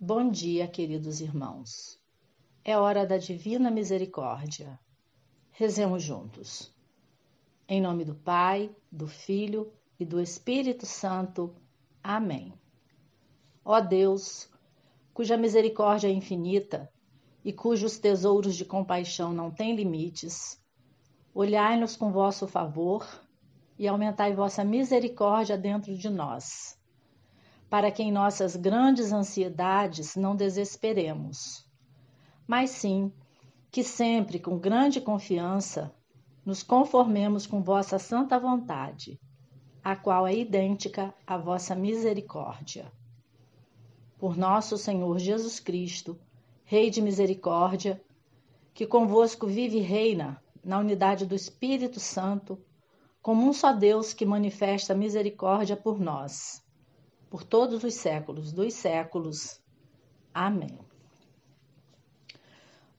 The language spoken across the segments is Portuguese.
Bom dia, queridos irmãos. É hora da divina misericórdia. Rezemos juntos. Em nome do Pai, do Filho e do Espírito Santo. Amém. Ó Deus, cuja misericórdia é infinita e cujos tesouros de compaixão não têm limites, olhai-nos com vosso favor e aumentai vossa misericórdia dentro de nós para que em nossas grandes ansiedades não desesperemos, mas sim que sempre com grande confiança nos conformemos com vossa santa vontade, a qual é idêntica à vossa misericórdia. Por nosso Senhor Jesus Cristo, Rei de misericórdia, que convosco vive e reina na unidade do Espírito Santo, como um só Deus que manifesta misericórdia por nós por todos os séculos dos séculos. Amém.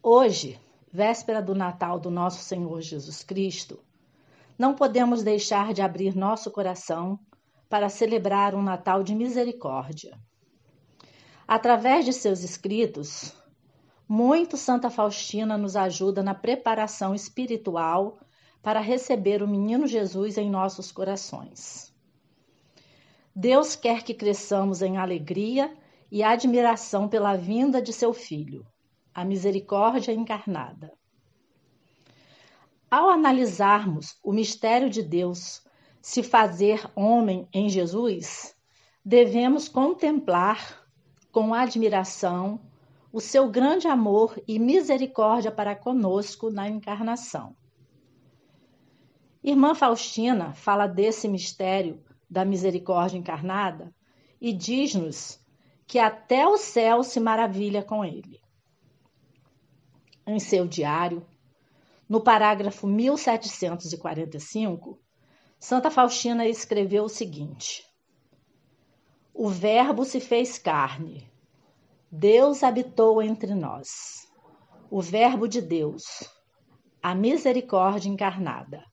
Hoje, véspera do Natal do nosso Senhor Jesus Cristo, não podemos deixar de abrir nosso coração para celebrar um Natal de misericórdia. Através de seus escritos, muito Santa Faustina nos ajuda na preparação espiritual para receber o menino Jesus em nossos corações. Deus quer que cresçamos em alegria e admiração pela vinda de seu Filho, a misericórdia encarnada. Ao analisarmos o mistério de Deus se fazer homem em Jesus, devemos contemplar com admiração o seu grande amor e misericórdia para conosco na encarnação. Irmã Faustina fala desse mistério da misericórdia encarnada e diz-nos que até o céu se maravilha com ele. Em seu diário, no parágrafo 1745, Santa Faustina escreveu o seguinte: O Verbo se fez carne, Deus habitou entre nós, o Verbo de Deus, a misericórdia encarnada.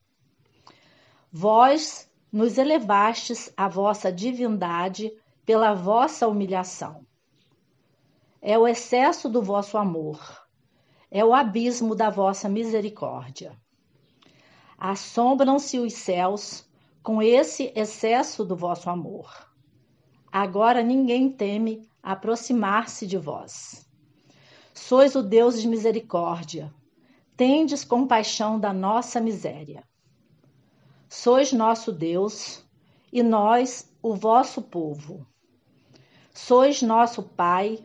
Vós nos elevastes à vossa divindade pela vossa humilhação. É o excesso do vosso amor, é o abismo da vossa misericórdia. Assombram-se os céus com esse excesso do vosso amor. Agora ninguém teme aproximar-se de vós. Sois o Deus de misericórdia, tendes compaixão da nossa miséria. Sois nosso Deus e nós o vosso povo. Sois nosso Pai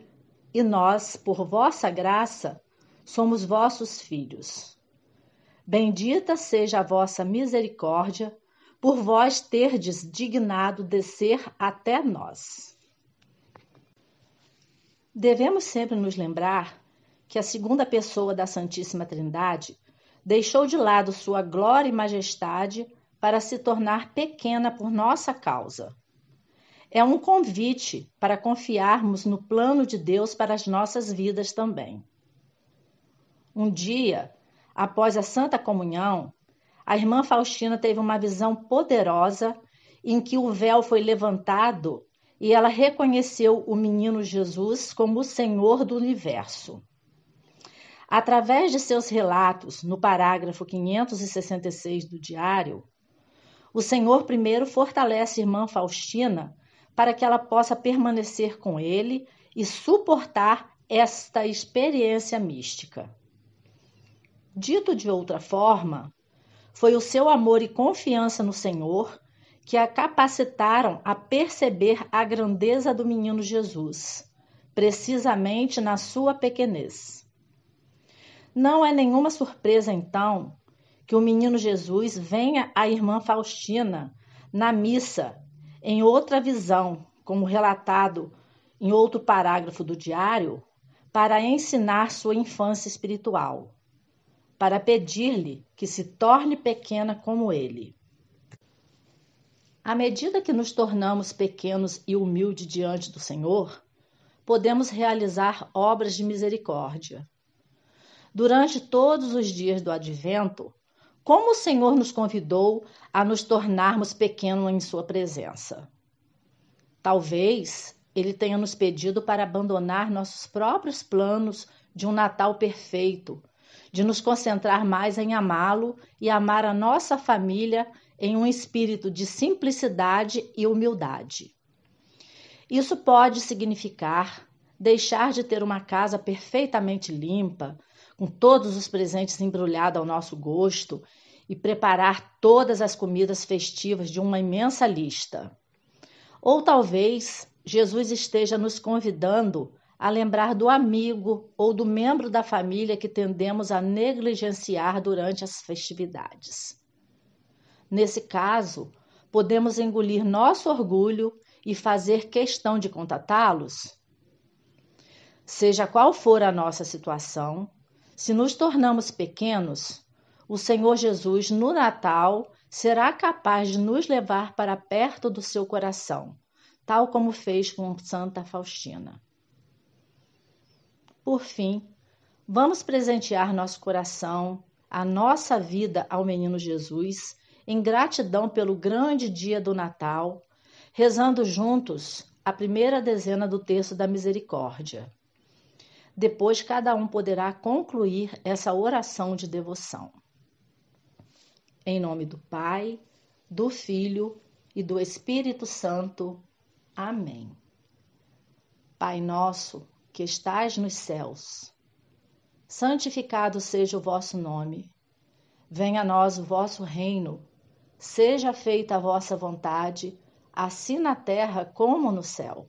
e nós, por vossa graça, somos vossos filhos. Bendita seja a vossa misericórdia, por vós terdes dignado descer até nós. Devemos sempre nos lembrar que a segunda pessoa da Santíssima Trindade deixou de lado sua glória e majestade para se tornar pequena por nossa causa. É um convite para confiarmos no plano de Deus para as nossas vidas também. Um dia, após a Santa Comunhão, a irmã Faustina teve uma visão poderosa em que o véu foi levantado e ela reconheceu o menino Jesus como o Senhor do universo. Através de seus relatos, no parágrafo 566 do diário, o Senhor primeiro fortalece a irmã Faustina para que ela possa permanecer com ele e suportar esta experiência mística. Dito de outra forma, foi o seu amor e confiança no Senhor que a capacitaram a perceber a grandeza do menino Jesus, precisamente na sua pequenez. Não é nenhuma surpresa, então, que o menino Jesus venha à irmã Faustina na missa, em outra visão, como relatado em outro parágrafo do diário, para ensinar sua infância espiritual, para pedir-lhe que se torne pequena como ele. À medida que nos tornamos pequenos e humildes diante do Senhor, podemos realizar obras de misericórdia. Durante todos os dias do advento, como o Senhor nos convidou a nos tornarmos pequenos em Sua presença. Talvez ele tenha nos pedido para abandonar nossos próprios planos de um Natal perfeito, de nos concentrar mais em amá-lo e amar a nossa família em um espírito de simplicidade e humildade. Isso pode significar deixar de ter uma casa perfeitamente limpa, com todos os presentes embrulhados ao nosso gosto e preparar todas as comidas festivas de uma imensa lista. Ou talvez Jesus esteja nos convidando a lembrar do amigo ou do membro da família que tendemos a negligenciar durante as festividades. Nesse caso, podemos engolir nosso orgulho e fazer questão de contatá-los? Seja qual for a nossa situação, se nos tornamos pequenos, o Senhor Jesus, no Natal, será capaz de nos levar para perto do seu coração, tal como fez com Santa Faustina. Por fim, vamos presentear nosso coração, a nossa vida ao Menino Jesus, em gratidão pelo grande dia do Natal, rezando juntos a primeira dezena do texto da misericórdia. Depois, cada um poderá concluir essa oração de devoção. Em nome do Pai, do Filho e do Espírito Santo. Amém. Pai nosso, que estais nos céus, santificado seja o vosso nome. Venha a nós o vosso reino. Seja feita a vossa vontade, assim na terra como no céu.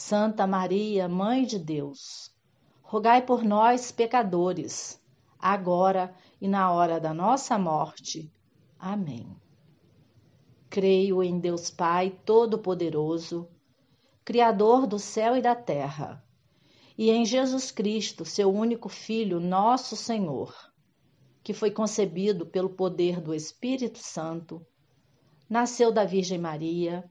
Santa Maria, Mãe de Deus, rogai por nós, pecadores, agora e na hora da nossa morte. Amém. Creio em Deus Pai Todo-Poderoso, Criador do céu e da terra e em Jesus Cristo, seu único Filho, nosso Senhor, que foi concebido pelo poder do Espírito Santo, nasceu da Virgem Maria,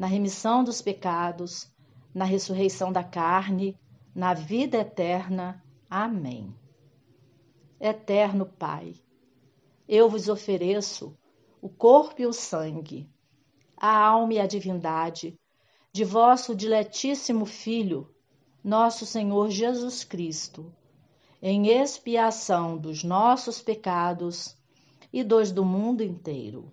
na remissão dos pecados, na ressurreição da carne, na vida eterna. Amém. Eterno Pai, eu vos ofereço o corpo e o sangue, a alma e a divindade de vosso diletíssimo Filho, nosso Senhor Jesus Cristo, em expiação dos nossos pecados e dos do mundo inteiro.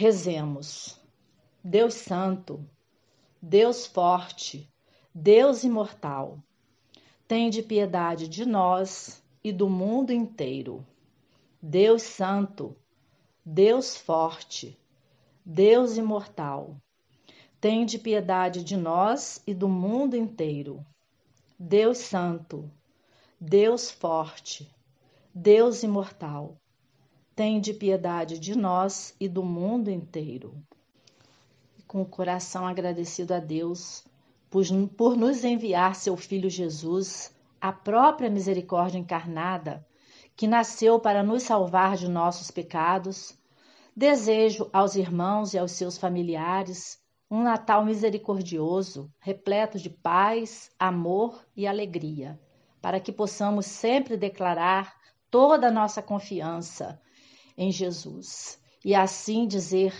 rezemos: Deus Santo, Deus forte, Deus imortal, tende piedade de nós e do mundo inteiro. Deus Santo, Deus forte, Deus imortal, tende piedade de nós e do mundo inteiro. Deus Santo, Deus forte, Deus imortal, tende piedade de nós e do mundo inteiro. Com o coração agradecido a Deus por, por nos enviar seu Filho Jesus, a própria misericórdia encarnada, que nasceu para nos salvar de nossos pecados, desejo aos irmãos e aos seus familiares um Natal misericordioso, repleto de paz, amor e alegria, para que possamos sempre declarar toda a nossa confiança em Jesus e assim dizer: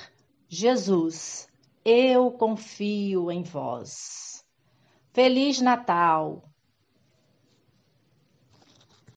Jesus, eu confio em vós. Feliz Natal!